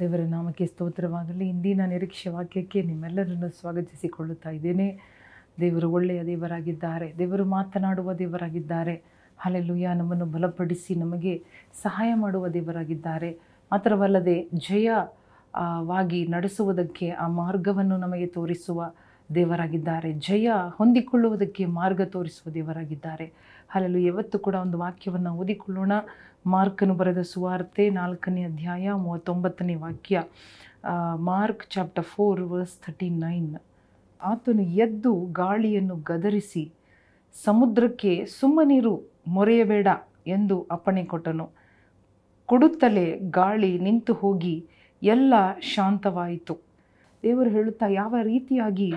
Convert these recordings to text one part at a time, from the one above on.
ದೇವರ ನಾಮಕ್ಕೆ ಸ್ತೋತ್ರವಾಗಲಿ. ಇಂದಿನ ನಿರೀಕ್ಷೆ ವಾಕ್ಯಕ್ಕೆ ನಿಮ್ಮೆಲ್ಲರನ್ನು ಸ್ವಾಗತಿಸಿಕೊಳ್ಳುತ್ತಾ ಇದ್ದೇನೆ. ದೇವರು ಒಳ್ಳೆಯ ದೇವರಾಗಿದ್ದಾರೆ. ದೇವರು ಮಾತನಾಡುವ ದೇವರಾಗಿದ್ದಾರೆ. ಹಲೆಲುಯ್ಯ ನಮ್ಮನ್ನು ಬಲಪಡಿಸಿ ನಮಗೆ ಸಹಾಯ ಮಾಡುವ ದೇವರಾಗಿದ್ದಾರೆ. ಮಾತ್ರವಲ್ಲದೆ ಜಯವಾಗಿ ನಡೆಸುವುದಕ್ಕೆ ಆ ಮಾರ್ಗವನ್ನು ನಮಗೆ ತೋರಿಸುವ ದೇವರಾಗಿದ್ದಾರೆ. ಜಯ ಹೊಂದಿಕೊಳ್ಳುವುದಕ್ಕೆ ಮಾರ್ಗ ತೋರಿಸುವ ದೇವರಾಗಿದ್ದಾರೆ. ಹಲಲು ಯಾವತ್ತು ಕೂಡ ಒಂದು ವಾಕ್ಯವನ್ನು ಓದಿಕೊಳ್ಳೋಣ. ಮಾರ್ಕನು ಬರೆದ ಸುವಾರ್ತೆ ನಾಲ್ಕನೇ ಅಧ್ಯಾಯ ಮೂವತ್ತೊಂಬತ್ತನೇ ವಾಕ್ಯ. Mark chapter four verse thirty nine. ಆತನು ಎದ್ದು ಗಾಳಿಯನ್ನು ಗದರಿಸಿ, ಸಮುದ್ರಕ್ಕೆ ಸುಮ್ಮನಿರು, ಮೊರೆಯಬೇಡ ಎಂದು ಅಪ್ಪಣೆ ಕೊಟ್ಟನು. ಕೊಡುತ್ತಲೇ ಗಾಳಿ ನಿಂತು ಹೋಗಿ, ಎಲ್ಲ ಶಾಂತವಾಯಿತು. ದೇವರು ಹೇಳುತ್ತಾ, ಯಾವ ರೀತಿಯಾಗಿ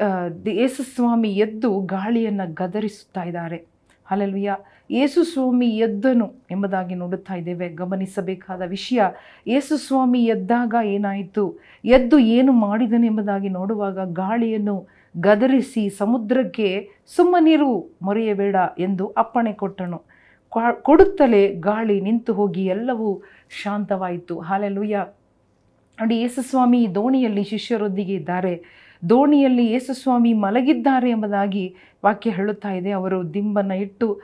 ಆ, ದ- ಯೇಸುಸ್ವಾಮಿ ಎದ್ದು ಗಾಳಿಯನ್ನು ಗದರಿಸುತ್ತಾ ಇದ್ದಾರೆ. ಅಲ್ಲಲ್ವಿಯ ಯೇಸುಸ್ವಾಮಿ ಎದ್ದನು ಎಂಬುದಾಗಿ ನೋಡುತ್ತಾ ಇದ್ದೇವೆ. ಗಮನಿಸಬೇಕಾದ ವಿಷಯ ಯೇಸುಸ್ವಾಮಿ ಎದ್ದಾಗ ಏನಾಯಿತು? ಎದ್ದು ಏನು ಮಾಡಿದನು ಎಂಬುದಾಗಿ ನೋಡುವಾಗ ಗಾಳಿಯನ್ನು ಗದರಿಸಿ ಸಮುದ್ರಕ್ಕೆ ಸುಮ್ಮನಿರು ಮೊರೆಯಬೇಡ ಎಂದು ಅಪ್ಪಣೆ ಕೊಟ್ಟನು. ಕೊಡುತ್ತಲೇ ಗಾಳಿ ನಿಂತು ಹೋಗಿ ಎಲ್ಲವೂ ಶಾಂತವಾಯಿತು. ಹಾಲೆಲುಯ್ಯ. ನೋಡಿ ಯೇಸುಸ್ವಾಮಿ ದೋಣಿಯಲ್ಲಿ ಶಿಷ್ಯರೊಂದಿಗೆ ಇದ್ದಾರೆ. ದೋಣಿಯಲ್ಲಿ ಯೇಸುಸ್ವಾಮಿ ಮಲಗಿದ್ದಾರೆ ಎಂಬುದಾಗಿ ವಾಕ್ಯ ಹೇಳುತ್ತಾ ಇದೆ. ಅವರು ದಿಂಬನ್ನು ಇಟ್ಟು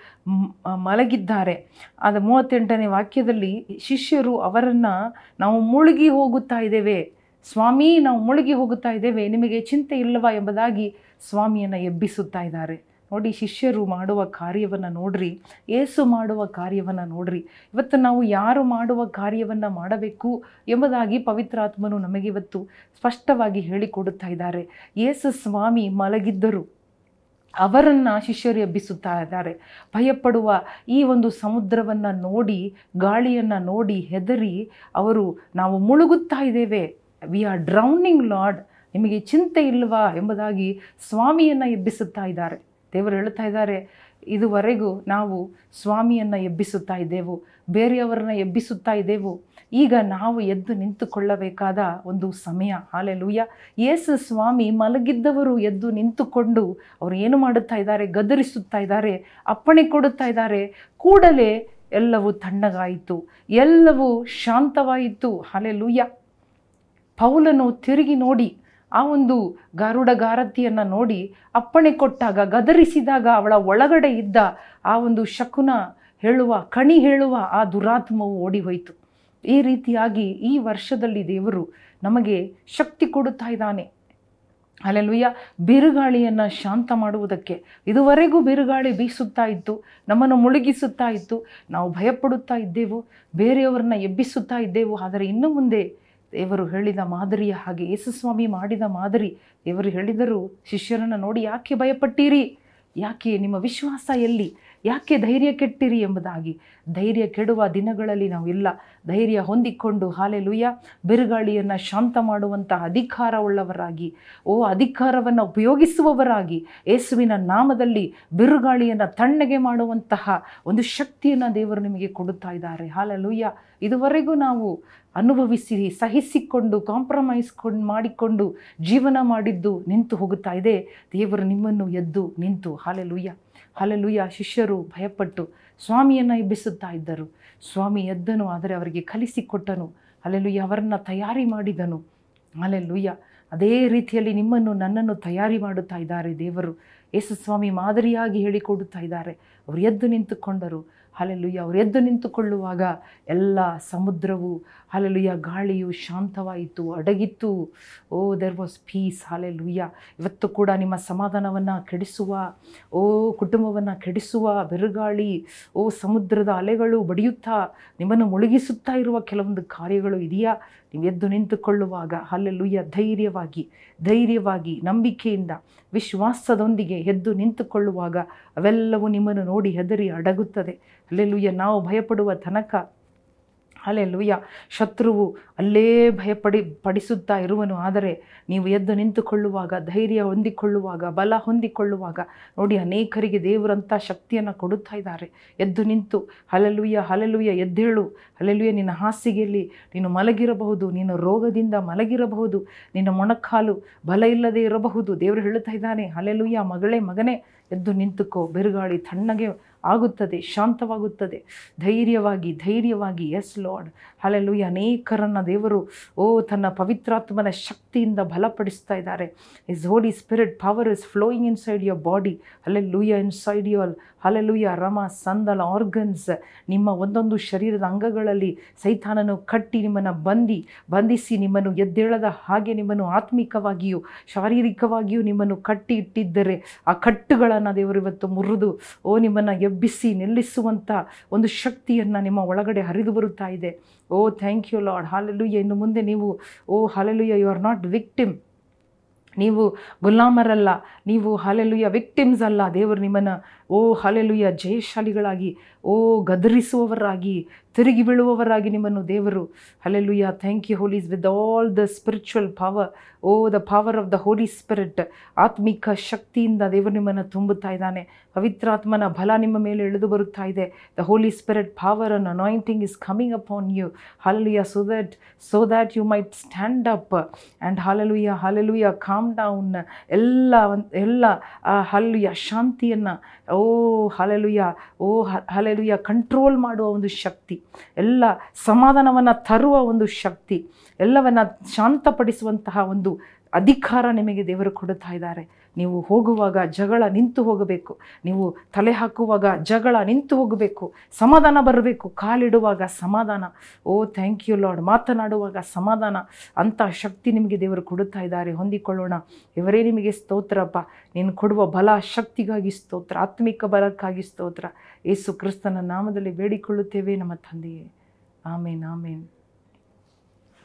ಮಲಗಿದ್ದಾರೆ. ಆದ ಮೂವತ್ತೆಂಟನೇ ವಾಕ್ಯದಲ್ಲಿ ಶಿಷ್ಯರು ಅವರನ್ನು ನಾವು ಮುಳುಗಿ ಹೋಗುತ್ತಾ ಇದ್ದೇವೆ. ಸ್ವಾಮಿ, ನಾವು ಮುಳುಗಿ ಹೋಗುತ್ತಾ ಇದ್ದೇವೆ. ನಿಮಗೆ ಚಿಂತೆ ಇಲ್ಲವಾ ಎಂಬುದಾಗಿ ಸ್ವಾಮಿಯನ್ನು ಎಬ್ಬಿಸುತ್ತಾ ಇದ್ದಾರೆ. ನೋಡಿ ಶಿಷ್ಯರು ಮಾಡುವ ಕಾರ್ಯವನ್ನು ನೋಡ್ರಿ, ಏಸು ಮಾಡುವ ಕಾರ್ಯವನ್ನು ನೋಡ್ರಿ. ಇವತ್ತು ನಾವು ಯಾರು ಮಾಡುವ ಕಾರ್ಯವನ್ನು ಮಾಡಬೇಕು ಎಂಬುದಾಗಿ ಪವಿತ್ರಾತ್ಮನು ನಮಗೆ ಇವತ್ತು ಸ್ಪಷ್ಟವಾಗಿ ಹೇಳಿಕೊಡುತ್ತಾ ಇದ್ದಾರೆ. ಏಸು ಸ್ವಾಮಿ ಮಲಗಿದ್ದರು. ಅವರನ್ನು ಶಿಷ್ಯರು ಎಬ್ಬಿಸುತ್ತಾ ಇದ್ದಾರೆ. ಭಯಪಡುವ ಈ ಒಂದು ಸಮುದ್ರವನ್ನು ನೋಡಿ, ಗಾಳಿಯನ್ನು ನೋಡಿ ಹೆದರಿ ಅವರು, ನಾವು ಮುಳುಗುತ್ತಾ ಇದ್ದೇವೆ. ವಿ ಆರ್ ಡ್ರೌನಿಂಗ್ ಲಾರ್ಡ್ ನಿಮಗೆ ಚಿಂತೆ ಇಲ್ವಾ? ಎಂಬುದಾಗಿ ಸ್ವಾಮಿಯನ್ನು ಎಬ್ಬಿಸುತ್ತಾ ಇದ್ದಾರೆ. ದೇವರು ಹೇಳ್ತಾ ಇದ್ದಾರೆ, ಇದುವರೆಗೂ ನಾವು ಸ್ವಾಮಿಯನ್ನು ಎಬ್ಬಿಸುತ್ತಾ ಇದ್ದೆವು, ಬೇರೆಯವರನ್ನ ಎಬ್ಬಿಸುತ್ತಾ ಇದ್ದೆವು. ಈಗ ನಾವು ಎದ್ದು ನಿಂತುಕೊಳ್ಳಬೇಕಾದ ಒಂದು ಸಮಯ. ಹಾಲೆಲೂಯ. ಯೇಸು ಸ್ವಾಮಿ ಮಲಗಿದ್ದವರು ಎದ್ದು ನಿಂತುಕೊಂಡು ಅವರು ಏನು ಮಾಡುತ್ತಾ ಇದ್ದಾರೆ, ಗದರಿಸುತ್ತಾ ಇದ್ದಾರೆ, ಅಪ್ಪಣೆ ಕೊಡುತ್ತಾ ಇದ್ದಾರೆ. ಕೂಡಲೇ ಎಲ್ಲವೂ ತಣ್ಣಗಾಯಿತು, ಎಲ್ಲವೂ ಶಾಂತವಾಯಿತು. ಹಾಲೆಲೂಯ. ಪೌಲನು ತಿರುಗಿ ನೋಡಿ ಆ ಒಂದು ಗಾರುಡಗಾರತಿಯನ್ನು ನೋಡಿ ಅಪ್ಪಣೆ ಕೊಟ್ಟಾಗ, ಗದರಿಸಿದಾಗ ಅವಳ ಒಳಗಡೆ ಇದ್ದ ಆ ಒಂದು ಶಕುನ ಹೇಳುವ, ಕಣಿ ಹೇಳುವ ಆ ದುರಾತ್ಮವು ಓಡಿ ಹೋಯಿತು ಈ ರೀತಿಯಾಗಿ ಈ ವರ್ಷದಲ್ಲಿ ದೇವರು ನಮಗೆ ಶಕ್ತಿ ಕೊಡುತ್ತಾ ಇದ್ದಾನೆ. ಅಲ್ಲೆಲ್ಲುಯ್ಯ ಬಿರುಗಾಳಿಯನ್ನು ಶಾಂತ ಮಾಡುವುದಕ್ಕೆ. ಇದುವರೆಗೂ ಬಿರುಗಾಳಿ ಬೀಸುತ್ತಾ ಇತ್ತು, ನಮ್ಮನ್ನು ಮುಳುಗಿಸುತ್ತಾ ಇತ್ತು. ನಾವು ಭಯಪಡುತ್ತಾ ಇದ್ದೆವು, ಬೇರೆಯವರನ್ನ ಎಬ್ಬಿಸುತ್ತಾ ಇದ್ದೆವು, ಆದರೆ ಇನ್ನು ಮುಂದೆ ದೇವರು ಹೇಳಿದ ಮಾದರಿಯ ಹಾಗೆ, ಯೇಸುಸ್ವಾಮಿ ಮಾಡಿದ ಮಾದರಿ. ದೇವರು ಹೇಳಿದರು ಶಿಷ್ಯರನ್ನು ನೋಡಿ ಯಾಕೆ ಭಯಪಟ್ಟಿರಿ? ಯಾಕೆ ನಿಮ್ಮ ವಿಶ್ವಾಸ ಎಲ್ಲಿ? ಯಾಕೆ ಧೈರ್ಯ ಕೆಟ್ಟಿರಿ ಎಂಬುದಾಗಿ. ಧೈರ್ಯ ಕೆಡುವ ದಿನಗಳಲ್ಲಿ ನಾವು ಇಲ್ಲ ಧೈರ್ಯ ಹೊಂದಿಕೊಂಡು ಹಾಲೆಲುಯ್ಯ ಬಿರುಗಾಳಿಯನ್ನು ಶಾಂತ ಮಾಡುವಂಥ ಅಧಿಕಾರವುಳ್ಳವರಾಗಿ, ಓ ಅಧಿಕಾರವನ್ನು ಉಪಯೋಗಿಸುವವರಾಗಿ, ಯೇಸುವಿನ ನಾಮದಲ್ಲಿ ಬಿರುಗಾಳಿಯನ್ನು ತಣ್ಣಗೆ ಮಾಡುವಂತಹ ಒಂದು ಶಕ್ತಿಯನ್ನು ದೇವರು ನಿಮಗೆ ಕೊಡುತ್ತಾ ಇದ್ದಾರೆ. ಹಾಲೆಲುಯ್ಯ ಇದುವರೆಗೂ ನಾವು ಅನುಭವಿಸಿ, ಸಹಿಸಿಕೊಂಡು ಕಾಂಪ್ರಮೈಸ್ಕೊಂಡು ಮಾಡಿಕೊಂಡು ಜೀವನ ಮಾಡಿದ್ದು ನಿಂತು ಹೋಗುತ್ತಾ ಇದೆ. ದೇವರು ನಿಮ್ಮನ್ನು ಎದ್ದು ನಿಂತು. ಹಾಲೆಲುಯ್ಯ ಹಾಲೆಲುಯ್ಯ ಶಿಷ್ಯರು ಭಯಪಟ್ಟು ಸ್ವಾಮಿಯನ್ನು ಎಬ್ಬಿಸುತ್ತಾ ಇದ್ದರು. ಸ್ವಾಮಿ ಎದ್ದನು, ಆದರೆ ಅವರಿಗೆ ಕಲಿಸಿಕೊಟ್ಟನು ಅಲ್ಲೆಲುಯ್ಯ ಅವರನ್ನು ತಯಾರಿ ಮಾಡಿದನು. ಅಲ್ಲೆಲುಯ್ಯ ಅದೇ ರೀತಿಯಲ್ಲಿ ನಿಮ್ಮನ್ನು ನನ್ನನ್ನು ತಯಾರಿ ಮಾಡುತ್ತಾ ಇದ್ದಾರೆ ದೇವರು. ಯೇಸು ಸ್ವಾಮಿ ಮಾದರಿಯಾಗಿ ಹೇಳಿಕೊಡುತ್ತಾ ಇದ್ದಾರೆ. ಅವರು ಎದ್ದು ನಿಂತುಕೊಂಡರು. ಹಾಲೆಲುಯ್ಯ ಅವರು ಎದ್ದು ನಿಂತುಕೊಳ್ಳುವಾಗ ಎಲ್ಲ ಸಮುದ್ರವು ಹಾಲೆಲುಯ್ಯ ಗಾಳಿಯು ಶಾಂತವಾಯಿತು, ಅಡಗಿತ್ತು. Oh there was peace hallelujah ಇವತ್ತು ಕೂಡ ನಿಮ್ಮ ಸಮಾಧಾನವನ್ನು ಕೆಡಿಸುವ, ಓ, ಕುಟುಂಬವನ್ನು ಕೆಡಿಸುವ ಬಿರುಗಾಳಿ, ಓ, ಸಮುದ್ರದ ಅಲೆಗಳು ಬಡಿಯುತ್ತಾ, ನಿಮ್ಮನ್ನು ಮುಳುಗಿಸುತ್ತಾ ಇರುವ ಕೆಲವೊಂದು ಕಾರ್ಯಗಳು ಇದೆಯಾ? ನೀವು ಎದ್ದು ನಿಂತುಕೊಳ್ಳುವಾಗ ಅಲ್ಲೆಲ್ಲುಯ್ಯ ಧೈರ್ಯವಾಗಿ ಧೈರ್ಯವಾಗಿ, ನಂಬಿಕೆಯಿಂದ, ವಿಶ್ವಾಸದೊಂದಿಗೆ ಎದ್ದು ನಿಂತುಕೊಳ್ಳುವಾಗ, ಅವೆಲ್ಲವೂ ನಿಮ್ಮನ್ನು ನೋಡಿ ಹೆದರಿ ಅಡಗುತ್ತದೆ. ಅಲ್ಲೆಲ್ಲುಯ್ಯ ನಾವು ಭಯಪಡುವ ತನಕ ಅಲ್ಲೆಲ್ಲುಯ್ಯ ಶತ್ರುವು ಅಲ್ಲೇ ಭಯಪಡಿ ಪಡಿಸುತ್ತಾ ಇರುವನು. ಆದರೆ ನೀವು ಎದ್ದು ನಿಂತುಕೊಳ್ಳುವಾಗ, ಧೈರ್ಯ ಹೊಂದಿಕೊಳ್ಳುವಾಗ, ಬಲ ಹೊಂದಿಕೊಳ್ಳುವಾಗ, ನೋಡಿ ಅನೇಕರಿಗೆ ದೇವರಂಥ ಶಕ್ತಿಯನ್ನು ಕೊಡುತ್ತಾ ಇದ್ದಾರೆ. ಎದ್ದು ನಿಂತು ಹಲಲುಯ್ಯ ಹಲಲುಯ್ಯ ಎದ್ದೇಳು. ಹಲಲುಯ್ಯ ನಿನ್ನ ಹಾಸಿಗೆಯಲ್ಲಿ ನೀನು ಮಲಗಿರಬಹುದು, ನೀನು ರೋಗದಿಂದ ಮಲಗಿರಬಹುದು, ನಿನ್ನ ಮೊಣಕಾಲು ಬಲ ಇಲ್ಲದೆ ಇರಬಹುದು. ದೇವರು ಹೇಳುತ್ತಾ ಇದ್ದಾನೆ ಹಲೆಲುಯ್ಯ ಮಗಳೇ, ಮಗನೇ, ಎದ್ದು ನಿಂತುಕೋ. ಬಿರುಗಾಳಿ ತಣ್ಣಗೆ ಆಗುತ್ತದೆ, ಶಾಂತವಾಗುತ್ತದೆ. ಧೈರ್ಯವಾಗಿ ಧೈರ್ಯವಾಗಿ ಎಸ್ ಲಾರ್ಡ್ ಹಲೆಲುಯ್ಯ ಅನೇಕರನ್ನು ದೇವರು, ಓ, ತನ್ನ ಪವಿತ್ರಾತ್ಮನ ಶಕ್ತಿಯಿಂದ ಬಲಪಡಿಸ್ತಾ ಇದ್ದಾರೆ. Is holy spirit power is flowing inside your body ಅಲ್ಲೆ inside inside your hallelujah ರಮ ಸಂದಲ ಆರ್ಗನ್ಸ್ ನಿಮ್ಮ ಒಂದೊಂದು ಶರೀರದ ಅಂಗಗಳಲ್ಲಿ ಸೈತಾನನು ಕಟ್ಟಿ ನಿಮ್ಮನ್ನು ಬಂದಿ, ಬಂಧಿಸಿ ನಿಮ್ಮನ್ನು ಎದ್ದೇಳದ ಹಾಗೆ ನಿಮ್ಮನ್ನು ಆತ್ಮಿಕವಾಗಿಯೂ, ಶಾರೀರಿಕವಾಗಿಯೂ ನಿಮ್ಮನ್ನು ಕಟ್ಟಿ ಇಟ್ಟಿದ್ದರೆ ಆ ಕಟ್ಟುಗಳನ್ನು ದೇವರು ಇವತ್ತು ಮುರಿದು, ಓ, ನಿಮ್ಮನ್ನು ಎಬ್ಬಿಸಿ ನಿಲ್ಲಿಸುವಂಥ ಒಂದು ಶಕ್ತಿಯನ್ನು ನಿಮ್ಮ ಒಳಗಡೆ ಹರಿದು ಬರುತ್ತಾ ಇದೆ. Oh thank you Lord hallelujah ಇನ್ನು ಮುಂದೆ ನೀವು, ಓ hallelujah you are not victim ನೀವು ಗುಲಾಮರಲ್ಲ, ನೀವು ಹಾಲೆಲುಯ್ಯ ವಿಕ್ಟಿಮ್ಸ್ ಅಲ್ಲ. ದೇವರು ನಿಮ್ಮನ್ನು, ಓ ಹಾಲೆಲುಯ್ಯ ಜಯಶಾಲಿಗಳಾಗಿ, ಓ, ಗದರಿಸುವವರಾಗಿ ತಿರುಗಿ ಬೀಳುವವರಾಗಿ ನಿಮ್ಮನ್ನು ದೇವರು. Hallelujah thank you holies with all the spiritual power oh the power of the holy spirit ಆತ್ಮಿಕ ಶಕ್ತಿಯಿಂದ ದೇವರು ನಿಮ್ಮನ್ನು ತುಂಬುತ್ತಾ ಇದ್ದಾನೆ. ಪವಿತ್ರಾತ್ಮನ ಬಲ ನಿಮ್ಮ ಮೇಲೆ ಇಳಿದು ಬರುತ್ತಾ ಇದೆ. The holy spirit power an anointing is coming up on you hallelujah so that so that you might stand up and hallelujah hallelujah calm down ಎಲ್ಲ ಎಲ್ಲ ಹಲ್ಲುಯ ಶಾಂತಿಯನ್ನು oh hallelujah oh hallelujah control ಮಾಡುವ ಒಂದು ಶಕ್ತಿ. ಎಲ್ಲ ಸಮಾಧಾನವನ್ನು ತರುವ ಒಂದು ಶಕ್ತಿ ಎಲ್ಲವನ್ನು ಶಾಂತಪಡಿಸುವಂತಹ ಒಂದು ಅಧಿಕಾರ ನಿಮಗೆ ದೇವರು ಕೊಡುತ್ತಾ ಇದ್ದಾರೆ. ನೀವು ಹೋಗುವಾಗ ಜಗಳ ನಿಂತು ಹೋಗಬೇಕು. ನೀವು ತಲೆ ಹಾಕುವಾಗ ಜಗಳ ನಿಂತು ಹೋಗಬೇಕು. ಸಮಾಧಾನ ಬರಬೇಕು. ಕಾಲಿಡುವಾಗ ಸಮಾಧಾನ. ಓ ಥ್ಯಾಂಕ್ ಯು ಲಾರ್ಡ್ ಮಾತನಾಡುವಾಗ ಸಮಾಧಾನ. ಅಂಥ ಶಕ್ತಿ ನಿಮಗೆ ದೇವರು ಕೊಡುತ್ತಾ ಇದ್ದಾರೆ. ಹೊಂದಿಕೊಳ್ಳೋಣ. ಇವರೇ ನಿಮಗೆ ಸ್ತೋತ್ರಪ್ಪ ನೀನು ಕೊಡುವ ಬಲ ಶಕ್ತಿಗಾಗಿ ಸ್ತೋತ್ರ. ಆತ್ಮಿಕ ಬಲಕ್ಕಾಗಿ ಸ್ತೋತ್ರ. ಯೇಸು ಕ್ರಿಸ್ತನ ನಾಮದಲ್ಲಿ ಬೇಡಿಕೊಳ್ಳುತ್ತೇವೆ. ನಮ್ಮ ತಂದೆಯೇ. ಆಮೇನ್ ಆಮೇನ್.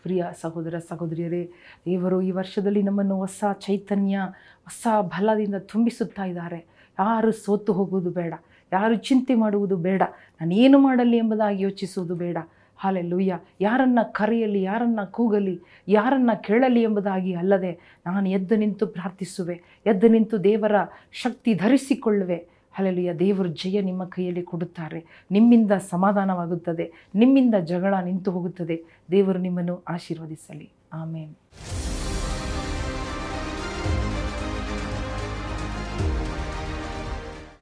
ಪ್ರಿಯ ಸಹೋದರ ಸಹೋದರಿಯರೇ ದೇವರು ಈ ವರ್ಷದಲ್ಲಿ ನಮ್ಮನ್ನು ಹೊಸ ಚೈತನ್ಯ, ಹೊಸ ಬಲದಿಂದ ತುಂಬಿಸುತ್ತಾ ಇದ್ದಾರೆ. ಯಾರು ಸೋತು ಹೋಗುವುದು ಬೇಡ, ಯಾರು ಚಿಂತೆ ಮಾಡುವುದು ಬೇಡ ನಾನು ಏನು ಮಾಡಲಿ ಎಂಬುದಾಗಿ ಯೋಚಿಸುವುದು ಬೇಡ. ಹಾಲೆಲ್ಲೂಯ್ಯ, ಯಾರನ್ನ ಕರೆಯಲಿ, ಯಾರನ್ನ ಕೂಗಲಿ, ಯಾರನ್ನ ಕೇಳಲಿ ಎಂಬುದಾಗಿ ಅಲ್ಲದೆ ನಾನು ಎದ್ದು ನಿಂತು ಪ್ರಾರ್ಥಿಸುವೆ, ಎದ್ದು ನಿಂತು ದೇವರ ಶಕ್ತಿ ಧರಿಸಿಕೊಳ್ಳುವೆ. ಅಲ್ಲೆಲ್ಲುಯ್ಯ ದೇವರು ಜಯ ನಿಮ್ಮ ಕೈಯಲ್ಲಿ ಕೊಡುತ್ತಾರೆ. ನಿಮ್ಮಿಂದ ಸಮಾಧಾನವಾಗುತ್ತದೆ. ನಿಮ್ಮಿಂದ ಜಗಳ ನಿಂತು ಹೋಗುತ್ತದೆ ದೇವರು ನಿಮ್ಮನ್ನು ಆಶೀರ್ವದಿಸಲಿ. ಆಮೇನ್.